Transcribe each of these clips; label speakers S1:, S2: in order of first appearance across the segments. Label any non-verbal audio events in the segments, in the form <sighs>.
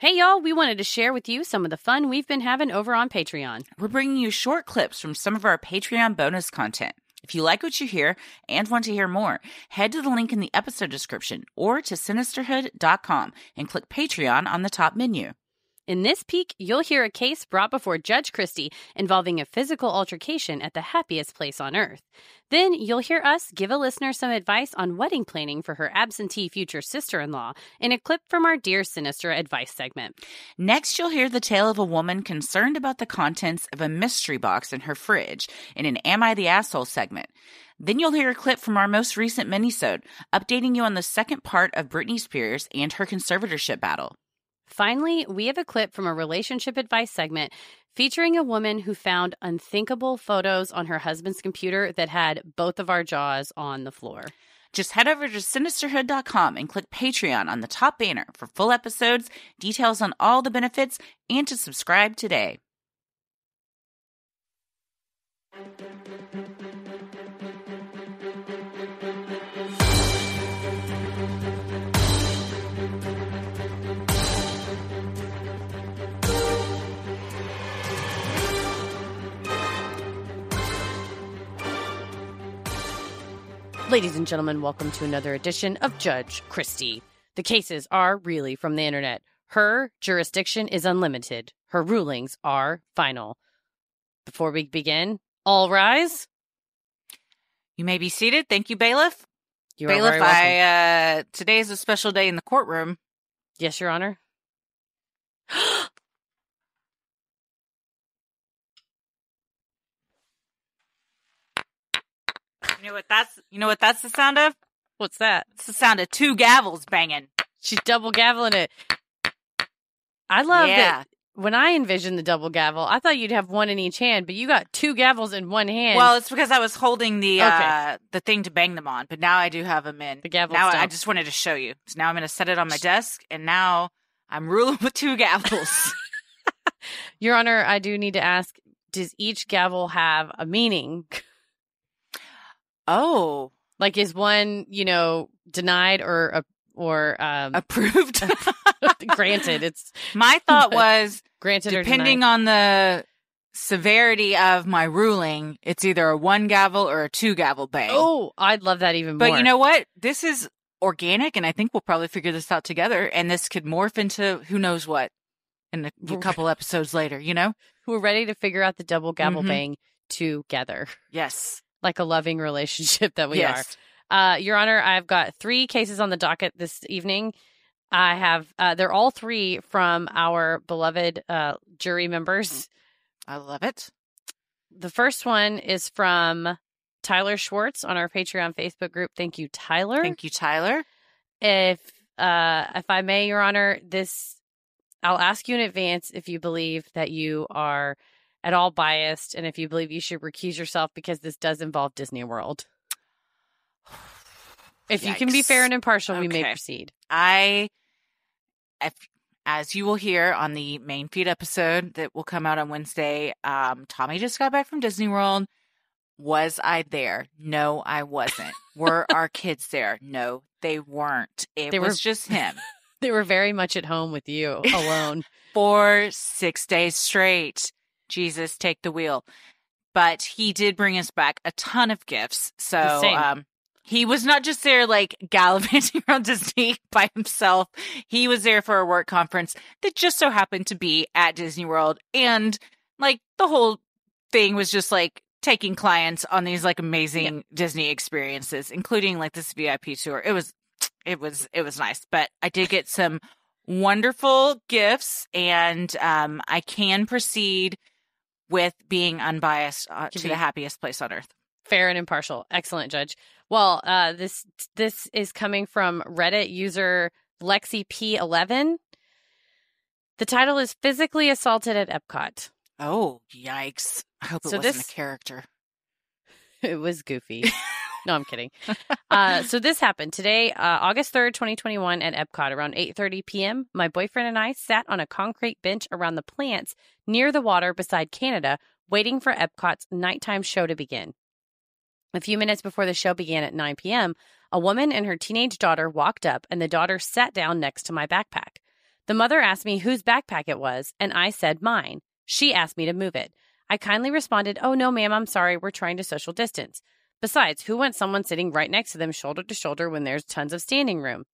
S1: Hey, y'all, we wanted to share with you some of the fun we've been having over on Patreon.
S2: We're bringing you short clips from some of our Patreon bonus content. If you like what you hear and want to hear more, head to the link in the episode description or to sinisterhood.com and click Patreon on the top menu.
S1: In this peek, you'll hear a case brought before Judge Christie involving a physical altercation at the happiest place on earth. Then you'll hear us give a listener some advice on wedding planning for her absentee future sister in law in a clip from our Dear Sinister advice segment.
S2: Next, you'll hear the tale of a woman concerned about the contents of a mystery box in her fridge in an Am I the Asshole segment. Then you'll hear a clip from our most recent minisode, updating you on the second part of Britney Spears and her conservatorship battle.
S1: Finally, we have a clip from a relationship advice segment featuring a woman who found unthinkable photos on her husband's computer that had both of our jaws on the floor.
S2: Just head over to sinisterhood.com and click Patreon on the top banner for full episodes, details on all the benefits, and to subscribe today.
S1: Ladies and gentlemen, welcome to another edition of Judge Christie. The cases are really from the internet. Her jurisdiction is unlimited. Her rulings are final. Before we begin, all rise.
S2: You may be seated. Thank you, bailiff.
S1: You are
S2: bailiff. I uh today is a special day in the courtroom.
S1: Yes, Your Honor. <gasps> <gasps>
S2: You know what that's you know what that's the sound of?
S1: What's that?
S2: It's the sound of two gavels banging.
S1: She's double gaveling it. I love
S2: yeah.
S1: that. When I envisioned the double gavel, I thought you'd have one in each hand, but you got two gavels in one hand.
S2: Well, it's because I was holding the
S1: Okay.
S2: uh the thing to bang them on, but now I do have them in.
S1: The gavel
S2: Now I just wanted to show you. So now I'm going to set it on my desk, and now I'm ruling with two gavels. <laughs>
S1: Your Honor, I do need to ask: Does each gavel have a meaning? <laughs>
S2: oh,
S1: Like, is one, you know, denied or or um,
S2: approved. <laughs>
S1: granted? It's <laughs>
S2: my thought <laughs> was
S1: granted
S2: depending on the severity of my ruling, it's either a one gavel or a two gavel bang.
S1: Oh, I'd love that even
S2: but
S1: more.
S2: But you know what? This is organic, and I think we'll probably figure this out together. And this could morph into who knows what in a a couple episodes later. You know?
S1: we're ready to figure out the double gavel
S2: Mhm.
S1: bang together,
S2: Yes.
S1: Like a loving relationship <laughs> that we are. Uh, Your Honor, I've got three cases on the docket this evening. I have, uh, they're all three from our beloved uh, jury members.
S2: I love it.
S1: The first one is from Tyler Schwartz on our Patreon Facebook group. Thank you, Tyler.
S2: Thank you, Tyler.
S1: If uh, if I may, Your Honor, this I'll ask you in advance if you believe that you are at all biased and if you believe you should recuse yourself because this does involve Disney World. <sighs> If you can be fair and impartial, we may proceed.
S2: I, if, as you will hear on the main feed episode that will come out on Wednesday, um, Tommy just got back from Disney World. Was I there? No, I wasn't. Were our <laughs> kids there? No, they weren't. It
S1: They were-
S2: was just him <laughs>
S1: They were very much at home with you <laughs> alone.
S2: for six days straight. Jesus, take the wheel. But he did bring us back a ton of gifts. So, um, he was not just there like <laughs> gallivanting around Disney by himself. He was there for a work conference that just so happened to be at Disney World. And like the whole thing was just like taking clients on these like amazing Disney experiences, including like this VIP tour. It was, it was, it was nice. But I did get some wonderful gifts and um, I can proceed with being unbiased uh, to the happiest place on earth.
S1: Fair and impartial. Excellent, Judge. Well, uh, this this is coming from Reddit user Lexi P11. The title is "Physically Assaulted at Epcot."
S2: Oh, yikes. I hope it
S1: So
S2: wasn't
S1: this-
S2: a character. <laughs>
S1: It was goofy. <laughs> no, I'm kidding. Uh, so this happened today, uh, August 3rd, 2021 at Epcot around 8:30 p.m. My boyfriend and I sat on a concrete bench around the plants near the water beside Canada, waiting for Epcot's nighttime show to begin. A few minutes before the show began at 9 p.m., a woman and her teenage daughter walked up, and the daughter sat down next to my backpack. The mother asked me whose backpack it was, and I said mine. She asked me to move it. I kindly responded, Oh, no, ma'am, I'm sorry. We're trying to social distance. Besides, who wants someone sitting right next to them shoulder to shoulder when there's tons of standing room?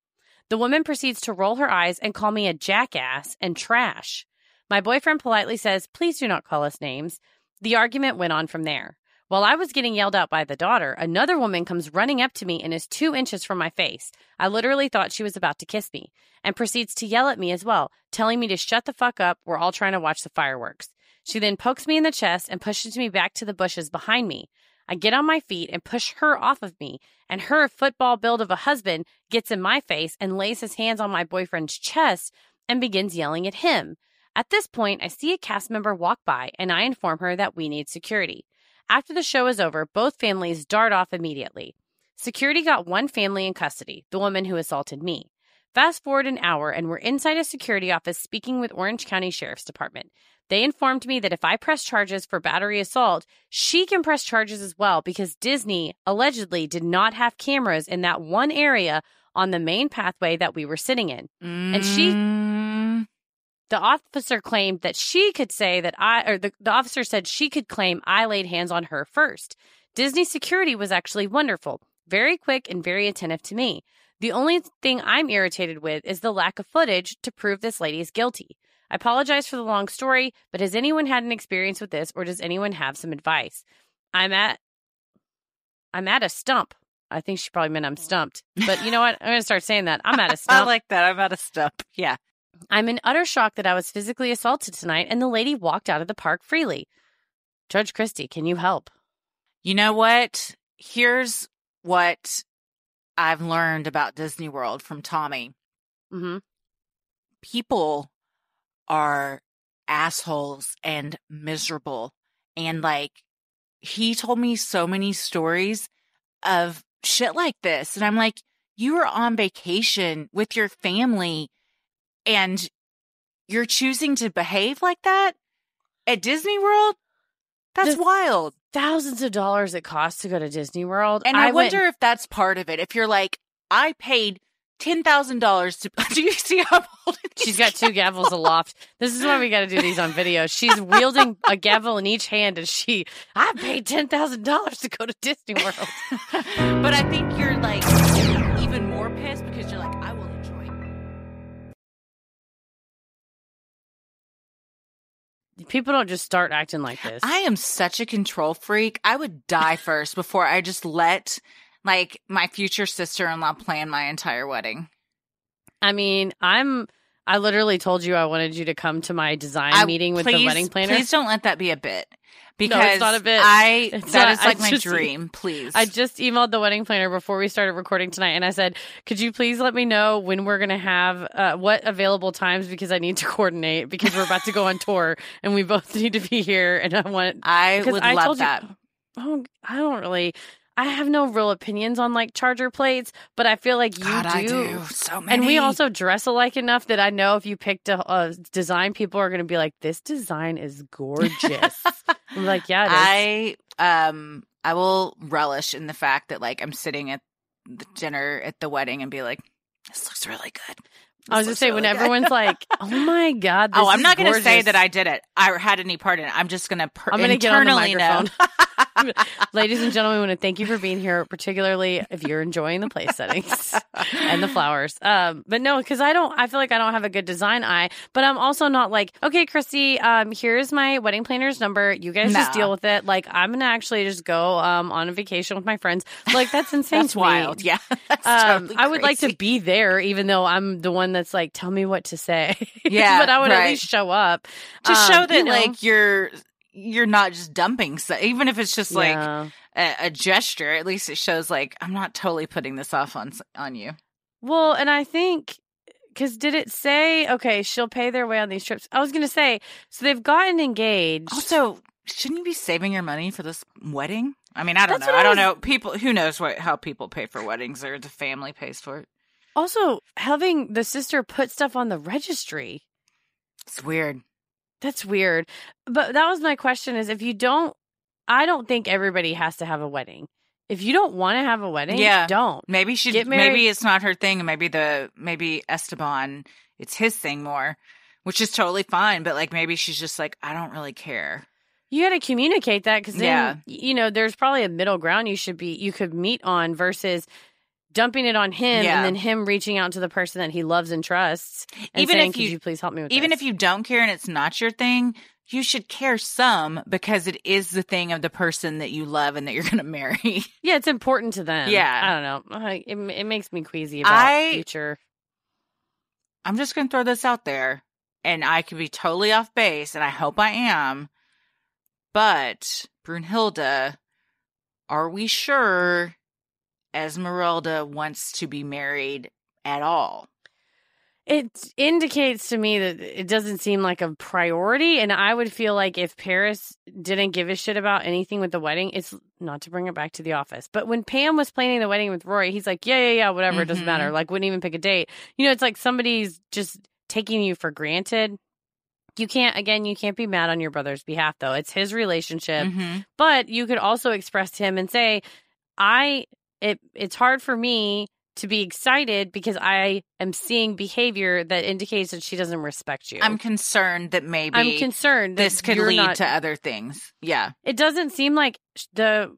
S1: The woman proceeds to roll her eyes and call me a jackass and trash. My boyfriend politely says, Please do not call us names. The argument went on from there. While I was getting yelled at by the daughter, another woman comes running up to me and is two inches from my face. I literally thought she was about to kiss me and proceeds to yell at me as well, telling me to shut the fuck up. We're all trying to watch the fireworks. She then pokes me in the chest and pushes me back to the bushes behind me. I get on my feet and push her off of me, and her football build of a husband gets in my face and lays his hands on my boyfriend's chest and begins yelling at him. At this point, I see a cast member walk by and I inform her that we need security. After the show is over, both families dart off immediately. Security got one family in custody, the woman who assaulted me. Fast forward an hour, and we're inside a security office speaking with Orange County Sheriff's Department. They informed me that if I press charges for battery assault, she can press charges as well because Disney allegedly did not have cameras in that one area on the main pathway that we were sitting in. And she,
S2: Mm,
S1: the officer claimed that she could say that I, or the, the officer said she could claim I laid hands on her first. Disney security was actually wonderful, very quick and very attentive to me. The only thing I'm irritated with is the lack of footage to prove this lady is guilty. I apologize for the long story, but has anyone had an experience with this or does anyone have some advice? I'm at I'm at a stump. I think she probably meant I'm oh. stumped. But you know what? I'm going to start saying that. I'm at a <laughs> stump.
S2: I like that. I'm at a stump. Yeah.
S1: I'm in utter shock that I was physically assaulted tonight and the lady walked out of the park freely. Judge Christie, can you help?
S2: You know what? Here's what I've learned about Disney World from Tommy.
S1: Mm-hmm.
S2: People are assholes and miserable. And like, he told me so many stories of shit like this. And I'm like, you were on vacation with your family and you're choosing to behave like that at Disney World? That's
S1: This-
S2: wild.
S1: Thousands of dollars it costs to go to Disney World.
S2: And I,
S1: went-
S2: wonder if that's part of it. If you're like, I paid ten thousand dollars to. <laughs> Do you see how?
S1: She's got two <laughs> gavels aloft. This is why we got to do these on video. She's wielding a gavel in each hand, and she, I paid ten thousand dollars to go to Disney World. <laughs>
S2: but I think you're like even more pissed because you're like, I will
S1: People don't just start acting like this.
S2: I am such a control freak. I would die <laughs> first before I just let like my future sister in law plan my entire wedding.
S1: I mean, I'm. I literally told you I wanted you to come to my design
S2: I-
S1: meeting with the wedding planner.
S2: Please don't let that be a bit. Because it's
S1: not a bit.
S2: I
S1: It's
S2: that
S1: not-
S2: is
S1: I
S2: like my
S1: just-
S2: dream. Please.
S1: I just emailed the wedding planner before we started recording tonight, and I said, "Could you please let me know when we're going to have uh, what available times because I need to <laughs> coordinate because we're about to go on tour and we both <laughs> need to be here." And I want
S2: I would
S1: I
S2: love
S1: told you-
S2: that.
S1: oh, I don't really. I have no real opinions on like charger plates, but I feel like you
S2: God,
S1: do.
S2: I do so many.
S1: And we also dress alike enough that I know if you picked a, a design, people are going to be like, "This design is gorgeous." <laughs> I'm like, "Yeah, it is."
S2: I um I will relish in the fact that like I'm sitting at the dinner at the wedding and be like, this looks really good.
S1: I was just saying
S2: looks
S1: when
S2: good."
S1: everyone's like, "Oh my <laughs> god!" This
S2: oh, I'm
S1: is
S2: not going to say that I did it. I had any part in it. I'm just going to per-
S1: I'm going to get on the
S2: internally know.
S1: microphone. <laughs> <laughs> Ladies and gentlemen, we want to thank you for being here, particularly if you're enjoying the place settings and the flowers. Um, but no, because I don't, I feel like I don't have a good design eye, but I'm also not like, okay, Christie, um, here's my wedding planner's number. You guys just deal with it. Like, I'm going to actually just go um, on a vacation with my friends. Like, that's insane.
S2: That's
S1: to me.
S2: wild. Yeah. That's
S1: Um,
S2: totally
S1: I would like to be there, even though I'm the one that's like, tell me what to say. <laughs>
S2: Yeah,
S1: but I would at least show up
S2: to
S1: Um,
S2: show that
S1: you know.
S2: like you're you're not just dumping so even if it's just like
S1: Yeah.
S2: a, a gesture at least it shows like i'm not totally putting this off on on you
S1: Well, and I think because did it say okay, she'll pay their way on these trips? I was gonna say so they've gotten engaged.
S2: also shouldn't you be saving your money for this wedding i mean i don't
S1: That's
S2: know i
S1: I
S2: don't
S1: was-
S2: know people who knows what how people pay for weddings or the family pays for it
S1: also having the sister put stuff on the registry.
S2: it's weird
S1: That's weird. But that was my question: is if you don't, I don't think everybody has to have a wedding. If you don't want to have a wedding,
S2: Yeah.
S1: don't.
S2: Maybe she
S1: Get married-
S2: maybe it's not her thing and maybe the maybe Esteban it's his thing more, which is totally fine, but like maybe she's just like I don't really care.
S1: You got to communicate that because then,
S2: Yeah.
S1: you know, there's probably a middle ground you should be, you could meet on versus dumping it on him
S2: Yeah.
S1: and then him reaching out to the person that he loves and trusts and
S2: Even
S1: saying,
S2: if
S1: could
S2: you-
S1: you please help me with
S2: Even
S1: this?"
S2: if you don't care and it's not your thing, you should care some because it is the thing of the person that you love and that you're <laughs> going to marry.
S1: yeah, it's important to them.
S2: Yeah.
S1: I don't know. It, it makes me queasy about
S2: I-
S1: future.
S2: I'm just going to throw this out there and I could be totally off base and I hope I am. But Brunhilde, are we sure Esmeralda wants to be married at all?
S1: It indicates to me that it doesn't seem like a priority. And I would feel like if Paris didn't give a shit about anything with the wedding, it's not to bring it back to the office. But when Pam was planning the wedding with Roy, he's like, yeah, yeah, yeah, whatever. It doesn't
S2: Mhm.
S1: matter. Like, wouldn't even pick a date. You know, it's like somebody's just taking you for granted. You can't, again, you can't be mad on your brother's behalf, though. It's his relationship
S2: Mhm.
S1: but you could also express to him and say i it it's hard for me to be excited because i am seeing behavior that indicates that she doesn't respect you
S2: I'm concerned that maybe
S1: I'm concerned that
S2: this could lead
S1: not-
S2: to other things. Yeah.
S1: it doesn't seem like the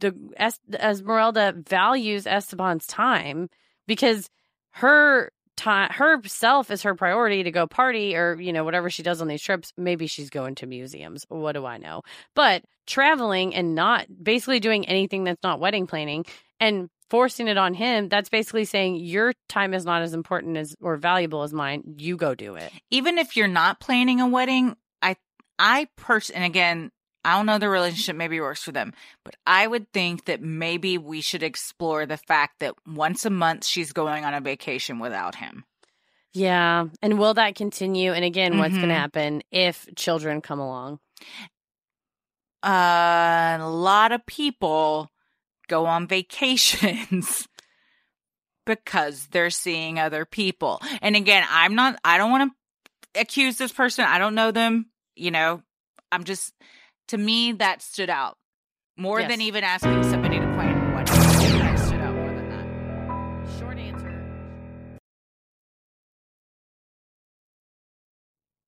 S1: the Es- esmeralda values esteban's time because her time herself is her priority to go party or you know whatever she does on these trips maybe she's going to museums. What do i know? But traveling and not basically doing anything that's not wedding planning and forcing it on him that's basically saying your time is not as important as or valuable as mine. You go do it.
S2: Even if you're not planning a wedding, I I person and again, I don't know the relationship maybe works for them, but I would think that maybe we should explore the fact that once a month she's going on a vacation without him.
S1: yeah and will that continue and again what's going to happen if children come along
S2: Uh, a lot of people go on vacations <laughs> because they're seeing other people. And again, I'm not I don't want to accuse this person. I don't know them, you know. I'm just to me that stood out more than even asking somebody to wedding. That stood out more than that.
S1: Short answer.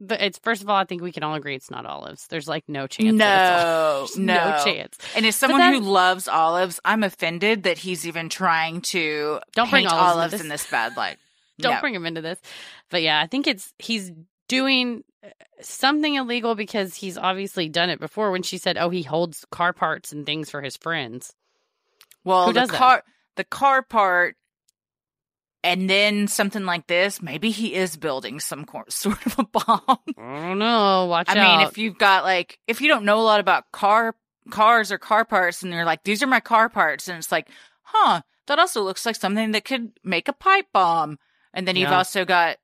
S1: But it's first of all, I think we can all agree it's not olives. There's like no chance.
S2: No,
S1: it's <laughs>
S2: no.
S1: no chance.
S2: And as someone who loves olives, I'm offended that he's even trying to
S1: Don't bring olives
S2: olives in this bad light. <laughs>
S1: Don't
S2: No.
S1: bring him into this. But yeah, I think it's he's doing something illegal because he's obviously done it before. When she said, "Oh, he holds car parts and things for his friends."
S2: Well,
S1: Who
S2: the
S1: does that?
S2: the car part and then something like this, maybe he is building some <laughs> sort of a bomb.
S1: I don't know. Watch
S2: I
S1: out.
S2: I mean, if you've got like if you don't know a lot about car cars or car parts and you're like these are my car parts and it's like, "Huh, that also looks like something that could make a pipe bomb." And then you've also got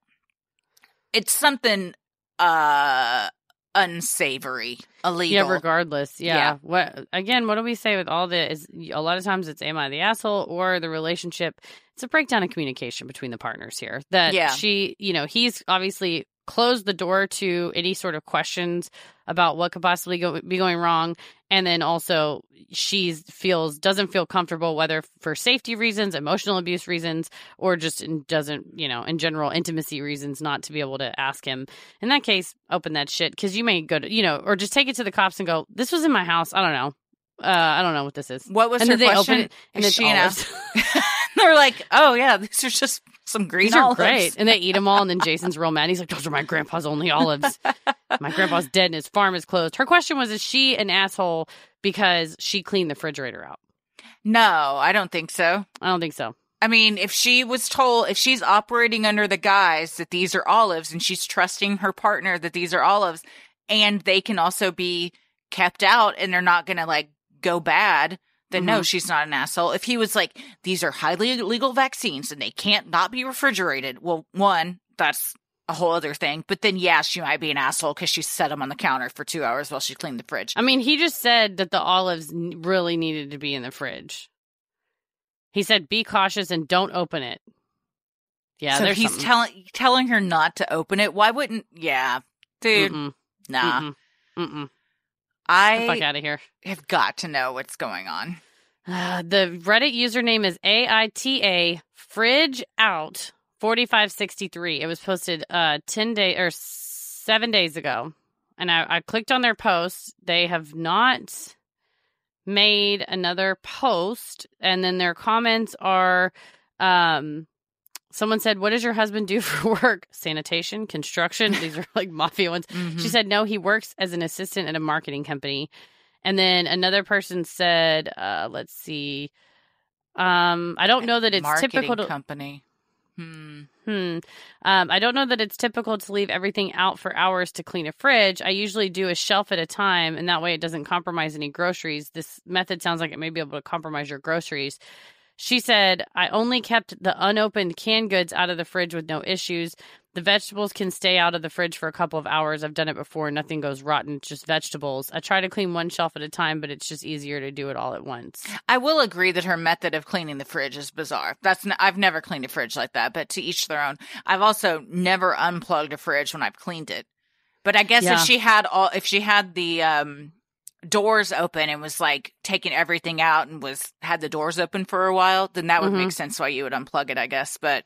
S2: it's something uh unsavory, illegal.
S1: Yeah, regardless. Yeah.
S2: Yeah.
S1: What again? What do we say with all the? Is a lot of times it's am I the asshole or the relationship? It's a breakdown of communication between the partners here. That
S2: Yeah.
S1: she, you know, he's obviously closed the door to any sort of questions about what could possibly go, be going wrong, and then also she feels doesn't feel comfortable whether for safety reasons, emotional abuse reasons, or just in, doesn't, you know, in general intimacy reasons, not to be able to ask him in that case, open that shit because you may go to, you know, or just take it to the cops and go, this was in my house. I don't know. Uh, I don't know what this is.
S2: What was
S1: and
S2: her question?
S1: open it and
S2: she
S1: olives. <laughs>
S2: They're like, "Oh yeah, these are just some green
S1: These are
S2: olives."
S1: great. And they eat them all. And then Jason's real mad. He's like, those are my grandpa's only olives. my grandpa's dead and his farm is closed. Her question was, is she an asshole because she cleaned the refrigerator out?
S2: No, I don't think so.
S1: I don't think so.
S2: I mean, if she was told, if she's operating under the guise that these are olives and she's trusting her partner that these are olives and they can also be kept out and they're not going to like go bad, then no,
S1: Mhm.
S2: she's not an asshole. If he was like, these are highly illegal vaccines and they can't not be refrigerated, well, one, that's a whole other thing. But then, yeah, she might be an asshole because she set them on the counter for two hours while she cleaned the fridge.
S1: I mean, he just said that the olives really needed to be in the fridge. He said, be cautious and don't open it. Yeah,
S2: so he's telling telling her not to open it. Why wouldn't? Yeah, dude,
S1: Mm-mm,
S2: nah.
S1: mm-mm, mm-mm.
S2: I
S1: fuck out of here.
S2: have got to know what's going on.
S1: Uh, <sighs> the Reddit username is AITA fridge out 4563. It was posted uh 10 day or 7 days ago. And I, I clicked on their post. They have not made another post and then their comments are um someone said what does your husband do for <laughs> work sanitation construction these are like mafia ones
S2: Mhm.
S1: she said no he works as an assistant at a marketing company and then another person said uh let's see um i don't know that it's
S2: Marketing
S1: typical to
S2: company. Hmm.
S1: Hmm. Um, I don't know that it's typical to leave everything out for hours to clean a fridge. I usually do a shelf at a time, and that way it doesn't compromise any groceries. This method sounds like it may be able to compromise your groceries. She said, I only kept the unopened canned goods out of the fridge with no issues. The vegetables can stay out of the fridge for a couple of hours. I've done it before. Nothing goes rotten, just vegetables. I try to clean one shelf at a time, but it's just easier to do it all at once.
S2: I will agree that her method of cleaning the fridge is bizarre. That's n- I've never cleaned a fridge like that, but to each their own. I've also never unplugged a fridge when I've cleaned it. But I guess
S1: Yeah.
S2: if she had all, if she had the um, doors open and was like taking everything out and was had the doors open for a while, then that would
S1: Mhm.
S2: make sense why you would unplug it, I guess. But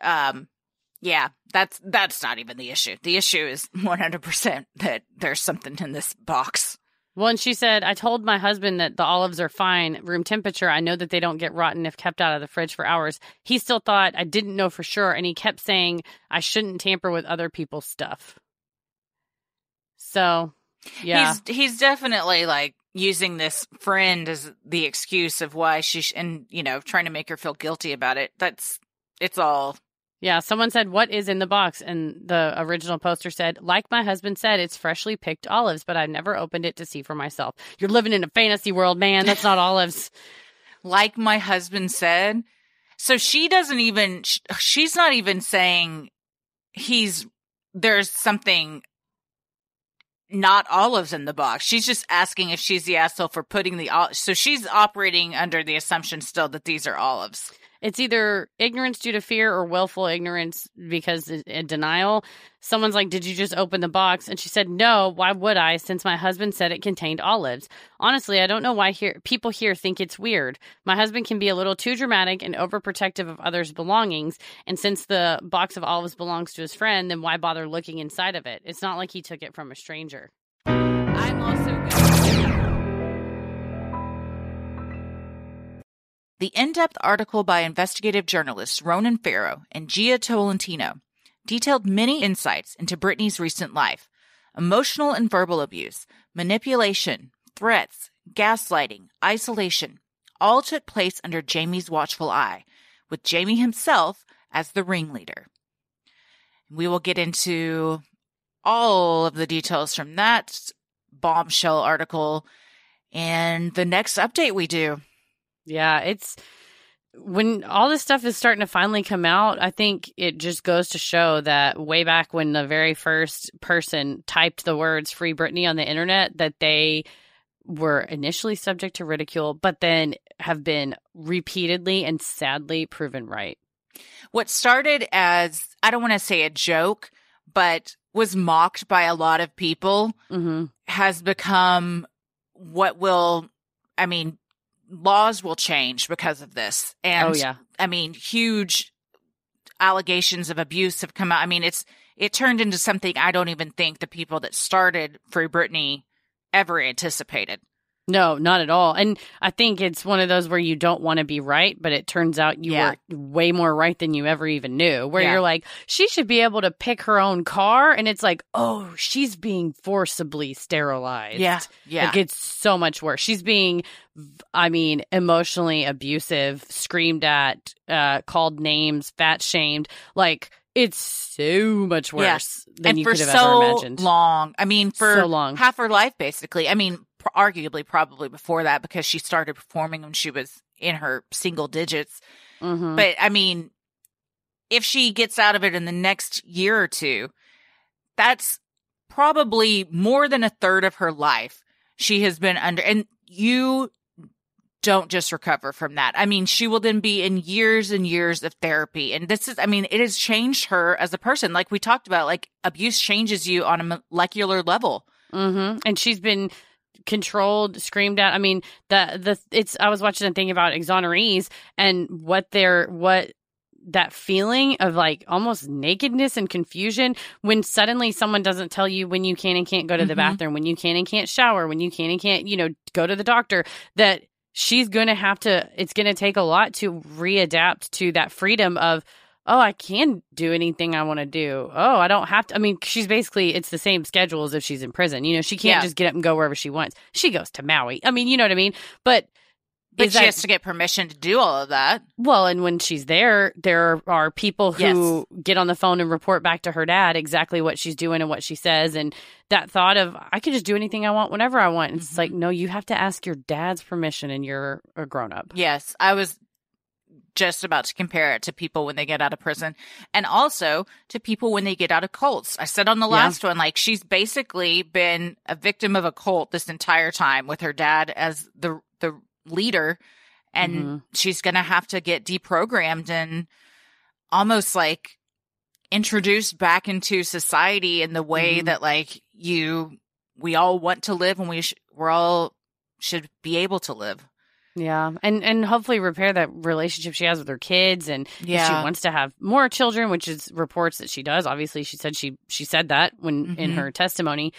S2: um, yeah, that's that's not even the issue. The issue is <laughs> one hundred percent that there's something in this box.
S1: Well, and she said, I told my husband that the olives are fine, room temperature. I know that they don't get rotten if kept out of the fridge for hours. He still thought I didn't know for sure, and he kept saying I shouldn't tamper with other people's stuff. So, yeah.
S2: He's he's definitely like using this friend as the excuse of why she sh- and you know trying to make her feel guilty about it. That's it's all
S1: Yeah, someone said, What is in the box? And the original poster said, Like my husband said, it's freshly picked olives, but I've never opened it to see for myself. You're living in a fantasy world, man. That's not olives. <laughs>
S2: like my husband said. So she doesn't even she's not even saying he's there's something not olives in the box. She's just asking if she's the asshole for putting the so she's operating under the assumption still that these are olives.
S1: It's either ignorance due to fear or willful ignorance because in denial. Someone's like, Did you just open the box? And she said, No, why would I? Since my husband said it contained olives. Honestly, I don't know why here people here think it's weird. My husband can be a little too dramatic and overprotective of others' belongings. And since the box of olives belongs to his friend, then why bother looking inside of it? It's not like he took it from a stranger. I'm also
S2: The in depth article by investigative journalists Ronan Farrow and Jia Tolentino detailed many insights into Britney's recent life emotional and verbal abuse, manipulation, threats, gaslighting, isolation, all took place under Jamie's watchful eye, with Jamie himself as the ringleader. We will get into all of the details from that bombshell article and the next update we do.
S1: Yeah, it's when all this stuff is starting to finally come out, I think it just goes to show that way back when the very first person typed the words Free Britney on the internet, that they were initially subject to ridicule, but then have been repeatedly and sadly proven right.
S2: what started as I don't want to say a joke, but was mocked by a lot of people
S1: hmm
S2: has become what will I mean laws will change because of this. And
S1: Oh, yeah.
S2: I mean huge allegations of abuse have come out. I mean it's it turned into something I don't even think the people that started Free Britney ever anticipated.
S1: No, not at all. And I think it's one of those where you don't want to be right, but it turns out you
S2: Yeah.
S1: were way more right than you ever even knew. Where
S2: Yeah.
S1: you're like, she should be able to pick her own car. And it's like, oh, she's being forcibly sterilized.
S2: Yeah. Yeah.
S1: Like it's so much worse. She's being, I mean, emotionally abusive, screamed at, uh, called names, fat shamed. Like it's so much
S2: Yeah.
S1: worse than
S2: and
S1: you could have
S2: so
S1: ever imagined.
S2: long. I mean, for
S1: So long.
S2: half her life, basically. I mean, arguably, probably before that, because she started performing when she was in her single digits.
S1: Mhm.
S2: But I mean, if she gets out of it in the next year or two, that's probably more than a third of her life she has been under. And you don't just recover from that. I mean, she will then be in years and years of therapy. And this is, I mean, it has changed her as a person. Like we talked about, like abuse changes you on a molecular level.
S1: hmm And she's been controlled, screamed at. I mean, the the it's. I was watching a thing about exonerees and what they're what that feeling of like almost nakedness and confusion when suddenly someone doesn't tell you when you can and can't go to the
S2: Mhm.
S1: bathroom, when you can and can't shower, when you can and can't, you know, go to the doctor, that she's going to have to, it's going to take a lot to readapt to that freedom of, oh, I can do anything I want to do. Oh, I don't have to. I mean, she's basically, it's the same schedule as if she's in prison. You know, she can't
S2: Yeah.
S1: just get up and go wherever she wants. She goes to Maui. I mean, you know what I mean? But,
S2: But she
S1: that-
S2: has to get permission to do all of that.
S1: well, and when she's there, there are people who get on the phone and report back to her dad exactly what she's doing and what she says. And that thought of, I could just do anything I want whenever I want. It's
S2: Mhm.
S1: like, no, you have to ask your dad's permission and you're a grown up.
S2: Yes, I was just about to compare it to people when they get out of prison and also to people when they get out of cults. I said on the
S1: Yeah.
S2: last one, like she's basically been a victim of a cult this entire time with her dad as the, the leader and
S1: Mhm.
S2: she's going to have to get deprogrammed and almost like introduced back into society in the way
S1: Mhm.
S2: that like you, we all want to live and we sh- we're all should be able to live.
S1: Yeah. And, and hopefully repair that relationship she has with her kids. And yeah. she wants to have more children, which is reports that she does. Obviously, she said she, she said that when in
S2: Mhm.
S1: her testimony.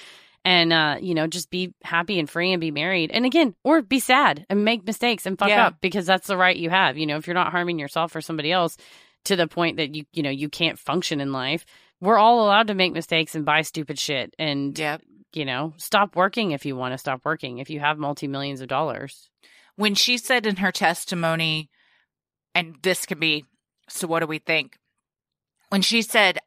S1: And, uh, you know, just be happy and free and be married. And again, or be sad and make mistakes and fuck
S2: Yeah.
S1: up because that's the right you have. You know, if you're not harming yourself or somebody else to the point that you, you know, you can't function in life, we're all allowed to make mistakes and buy stupid shit. And,
S2: Yep.
S1: you know, stop working if you want to stop working, if you have multi millions of dollars.
S2: When she said in her testimony, and this can be, so what do we think? When she said,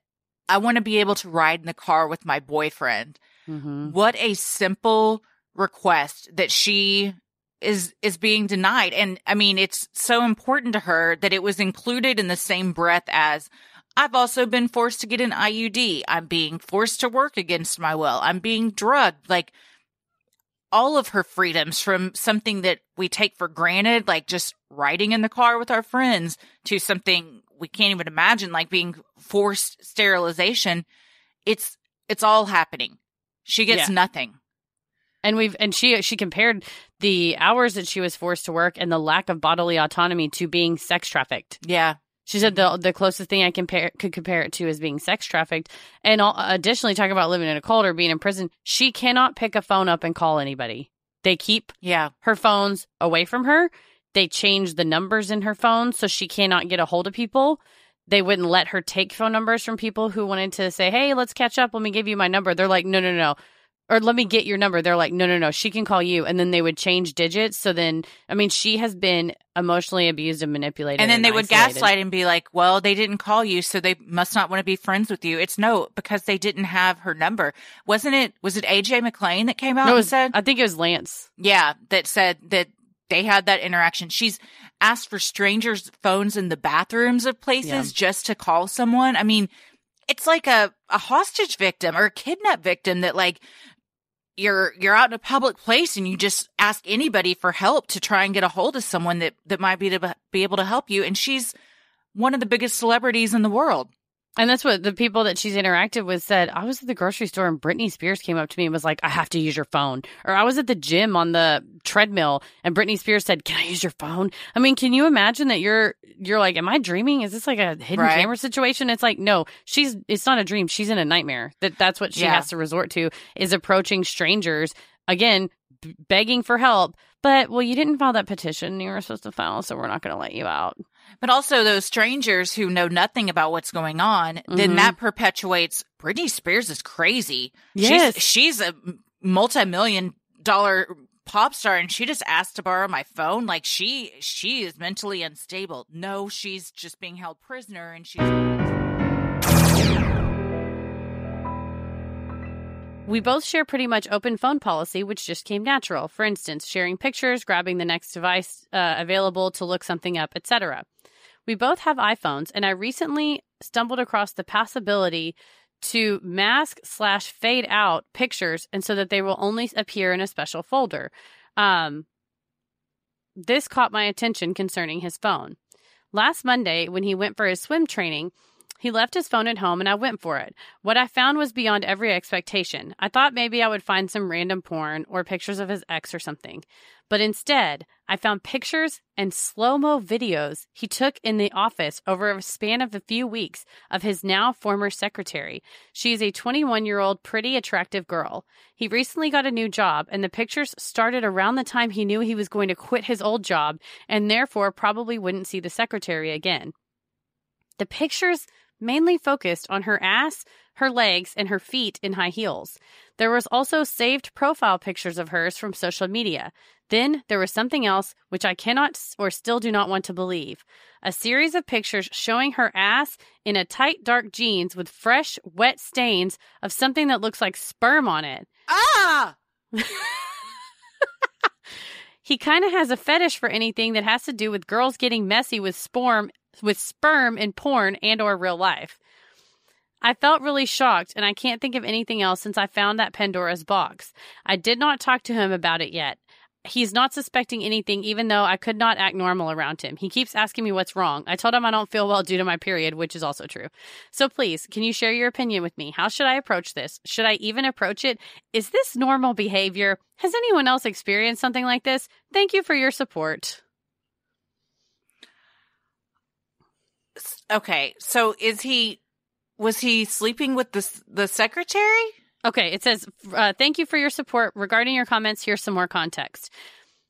S2: I want to be able to ride in the car with my boyfriend,
S1: Mm-hmm.
S2: what a simple request that she is is being denied and i mean it's so important to her that it was included in the same breath as i've also been forced to get an iud i'm being forced to work against my will i'm being drugged like all of her freedoms from something that we take for granted like just riding in the car with our friends to something we can't even imagine like being forced sterilization it's it's all happening she gets
S1: Yeah.
S2: nothing
S1: And we've and she she compared the hours that she was forced to work and the lack of bodily autonomy to being sex trafficked.
S2: yeah
S1: She said the the closest thing I compare could compare it to is being sex trafficked. And all, additionally, talking about living in a cult or being in prison, she cannot pick a phone up and call anybody. They keep
S2: yeah
S1: her phones away from her. They change the numbers in her phone so she cannot get a hold of people. They wouldn't let her take phone numbers from people who wanted to say, "Hey, let's catch up. Let me give you my number." They're like, "No, no, no." Or let me get your number. They're like, "No, no, no. She can call you." And then they would change digits. So then, I mean, she has been emotionally abused and manipulated.
S2: and then they would gaslight and be like well they didn't call you so they must not want to be friends with you it's no because they didn't have her number wasn't it was it aj mclean that came out
S1: No, it
S2: and said
S1: I think it was Lance.
S2: yeah that said that they had that interaction she's asked for strangers phones in the bathrooms of places
S1: Yeah.
S2: just to call someone i mean it's like a, a hostage victim or a kidnap victim that like you're you're out in a public place and you just ask anybody for help to try and get a hold of someone that that might be to be able to help you. And she's one of the biggest celebrities in the world
S1: And that's what the people that she's interacted with said. I was at the grocery store and Britney Spears came up to me and was like, I have to use your phone. Or I was at the gym on the treadmill and Britney Spears said, Can I use your phone? I mean, can you imagine that you're you're like, Am I dreaming? Is this like a hidden
S2: Right.
S1: camera situation? It's like, no, she's it's not a dream. She's in a nightmare. That that's what she
S2: Yeah.
S1: has to resort to is approaching strangers again, b- begging for help. But well, you didn't file that petition you were supposed to file, so we're not going to let you out.
S2: But also those strangers who know nothing about what's going on then
S1: Mhm.
S2: that perpetuates britney spears is crazy
S1: Yes.
S2: she's, she's a multi-million dollar pop star and she just asked to borrow my phone like she she is mentally unstable no she's just being held prisoner and she's
S1: We both share pretty much open phone policy, which just came natural. For instance, sharing pictures, grabbing the next device uh, available to look something up, etc. We both have iPhones, and I recently stumbled across the possibility to mask slash fade out pictures, and so that they will only appear in a special folder. Um, this caught my attention concerning his phone. Last Monday, when he went for his swim training, He left his phone at home and I went for it. What I found was beyond every expectation. I thought maybe I would find some random porn or pictures of his ex or something. But instead, I found pictures and slow mo videos he took in the office over a span of a few weeks of his now former secretary. She is a 21 year old, pretty attractive girl. He recently got a new job, and the pictures started around the time he knew he was going to quit his old job and therefore probably wouldn't see the secretary again. The pictures mainly focused on her ass, her legs, and her feet in high heels. There was also saved profile pictures of hers from social media. Then there was something else which I cannot or still do not want to believe. A series of pictures showing her ass in a tight dark jeans with fresh wet stains of something that looks like sperm on it.
S2: Ah! <laughs>
S1: he kind of has a fetish for anything that has to do with girls getting messy with sperm with sperm in porn and or real life. I felt really shocked and I can't think of anything else since I found that Pandora's box. I did not talk to him about it yet. He's not suspecting anything, even though I could not act normal around him. He keeps asking me what's wrong. I told him I don't feel well due to my period, which is also true. So please, can you share your opinion with me? How should I approach this? Should I even approach it? Is this normal behavior? Has anyone else experienced something like this? Thank you for your support.
S2: Okay, so is he was he sleeping with the the secretary?
S1: Okay, it says, uh, Thank you for your support. Regarding your comments, here's some more context.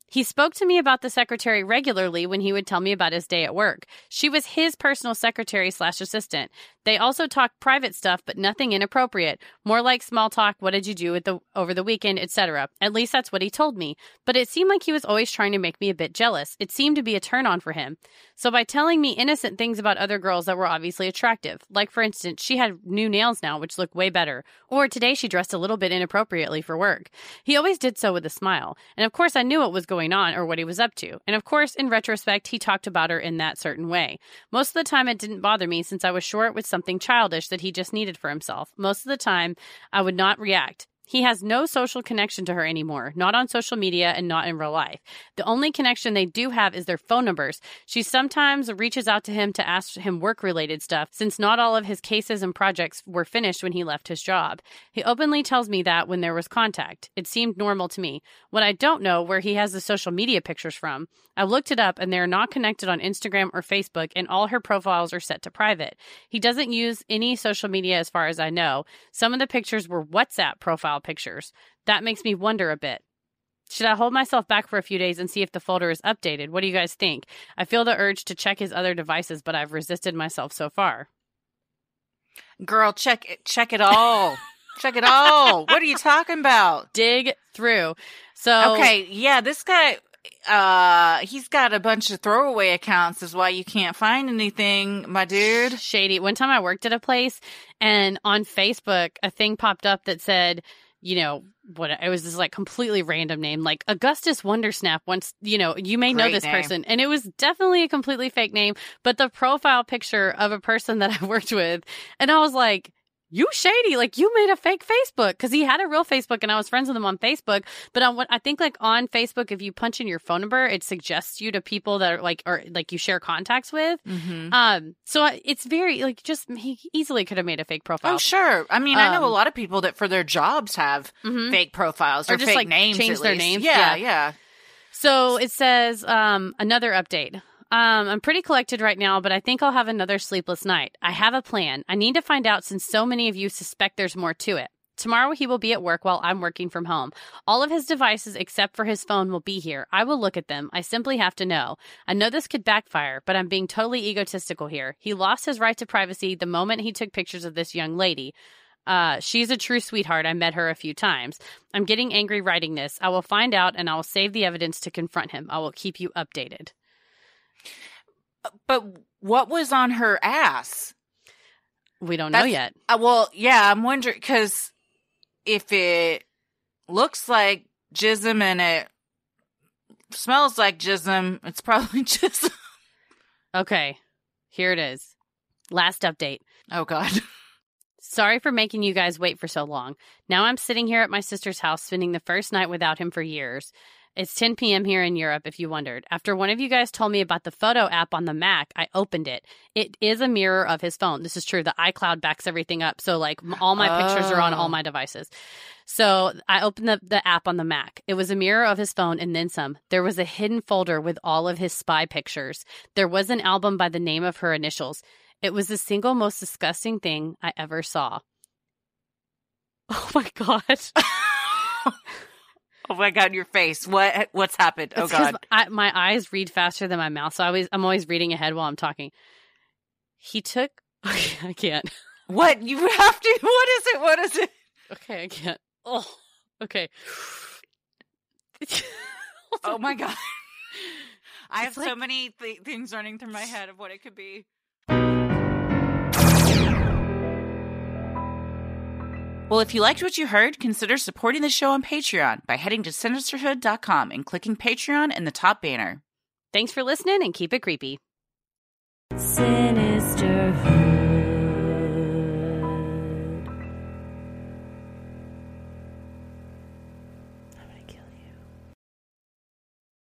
S1: He spoke to me about the secretary regularly when he would tell me about his day at work. She was his personal secretary slash assistant. They also talked private stuff, but nothing inappropriate. More like small talk. What did you do the, over the weekend, etc. At least that's what he told me. But it seemed like he was always trying to make me a bit jealous. It seemed to be a turn on for him. So by telling me innocent things about other girls that were obviously attractive, like for instance, she had new nails now, which look way better, or today she dressed a little bit inappropriately for work. He always did so with a smile. And of course, I knew what was going on or what he was up to. And of course, in retrospect, he talked about her in that certain way. Most of the time, it didn't bother me since I was sure it was something childish that he just needed for himself. Most of the time, I would not react. He has no social connection to her anymore, not on social media and not in real life. The only connection they do have is their phone numbers. She sometimes reaches out to him to ask him work related stuff, since not all of his cases and projects were finished when he left his job. He openly tells me that when there was contact. It seemed normal to me. What I don't know where he has the social media pictures from. I looked it up and they are not connected on Instagram or Facebook, and all her profiles are set to private. He doesn't use any social media as far as I know. Some of the pictures were WhatsApp profile pictures. That makes me wonder a bit. Should I hold myself back for a few days and see if the folder is updated? What do you guys think? I feel the urge to check his other devices, but I've resisted myself so far.
S2: Girl, check it, check it all. <laughs> check it all. What are you talking about?
S1: Dig through. So
S2: Okay, yeah, this guy uh he's got a bunch of throwaway accounts is why you can't find anything, my dude.
S1: shady. One time I worked at a place and on Facebook a thing popped up that said, you know, what it was this like completely random name, like Augustus Wondersnap once, you know, you may know this
S2: name.
S1: person. And it was definitely a completely fake name, but the profile picture of a person that <laughs> I worked with, and I was like, you shady, like you made a fake Facebook because he had a real Facebook and I was friends with him on Facebook. But on what I think like on Facebook, if you punch in your phone number, it suggests you to people that are like or like you share contacts with.
S2: Mm-hmm.
S1: Um, so it's very like just he easily could have made a fake profile.
S2: Oh, sure. I mean, I know a
S1: Um,
S2: lot of people that for their jobs have
S1: Mhm.
S2: fake profiles or,
S1: Or just,
S2: fake
S1: like,
S2: names.
S1: change their names.
S2: Yeah,
S1: Yeah.
S2: yeah.
S1: So it says um, another update. Um, I'm pretty collected right now, but I think I'll have another sleepless night. I have a plan. I need to find out since so many of you suspect there's more to it. Tomorrow he will be at work while I'm working from home. All of his devices except for his phone will be here. I will look at them. I simply have to know. I know this could backfire, but I'm being totally egotistical here. He lost his right to privacy the moment he took pictures of this young lady. Uh, she's a true sweetheart. I met her a few times. I'm getting angry writing this. I will find out and I will save the evidence to confront him. I will keep you updated.
S2: But what was on her ass?
S1: We don't know yet.
S2: Uh, well, yeah, I'm wondering because if it looks like jism and it smells like jism, it's probably <laughs> jism.
S1: Okay, here it is. Last update.
S2: Oh God. <laughs>
S1: Sorry for making you guys wait for so long. Now I'm sitting here at my sister's house spending the first night without him for years. It's 10 p.m. here in Europe, if you wondered. After one of you guys told me about the photo app on the Mac, I opened it. It is a mirror of his phone. This is true. The iCloud backs everything up. So, like, all my pictures are on all
S2: Oh.
S1: my devices. So, I opened the, the app on the Mac. It was a mirror of his phone and then some. There was a hidden folder with all of his spy pictures. There was an album by the name of her initials. It was the single most disgusting thing I ever saw. <laughs> Oh my God. <laughs>
S2: oh my god, your face. What what's happened? Oh
S1: It's 'cause
S2: god.
S1: I, my eyes read faster than my mouth, so I always I'm always reading ahead while I'm talking. He took. <laughs> Okay, I can't.
S2: What? You have to what is it? What is it?
S1: Okay, I can't. Oh, okay. <laughs>
S2: Oh my god. I have
S1: It's
S2: so many th- things running through my head of what it could be. Well, if you liked what you heard, consider supporting the show on Patreon by heading to sinisterhood.com and clicking Patreon in the top banner.
S1: Thanks for listening and keep it creepy.
S3: Sinisterhood.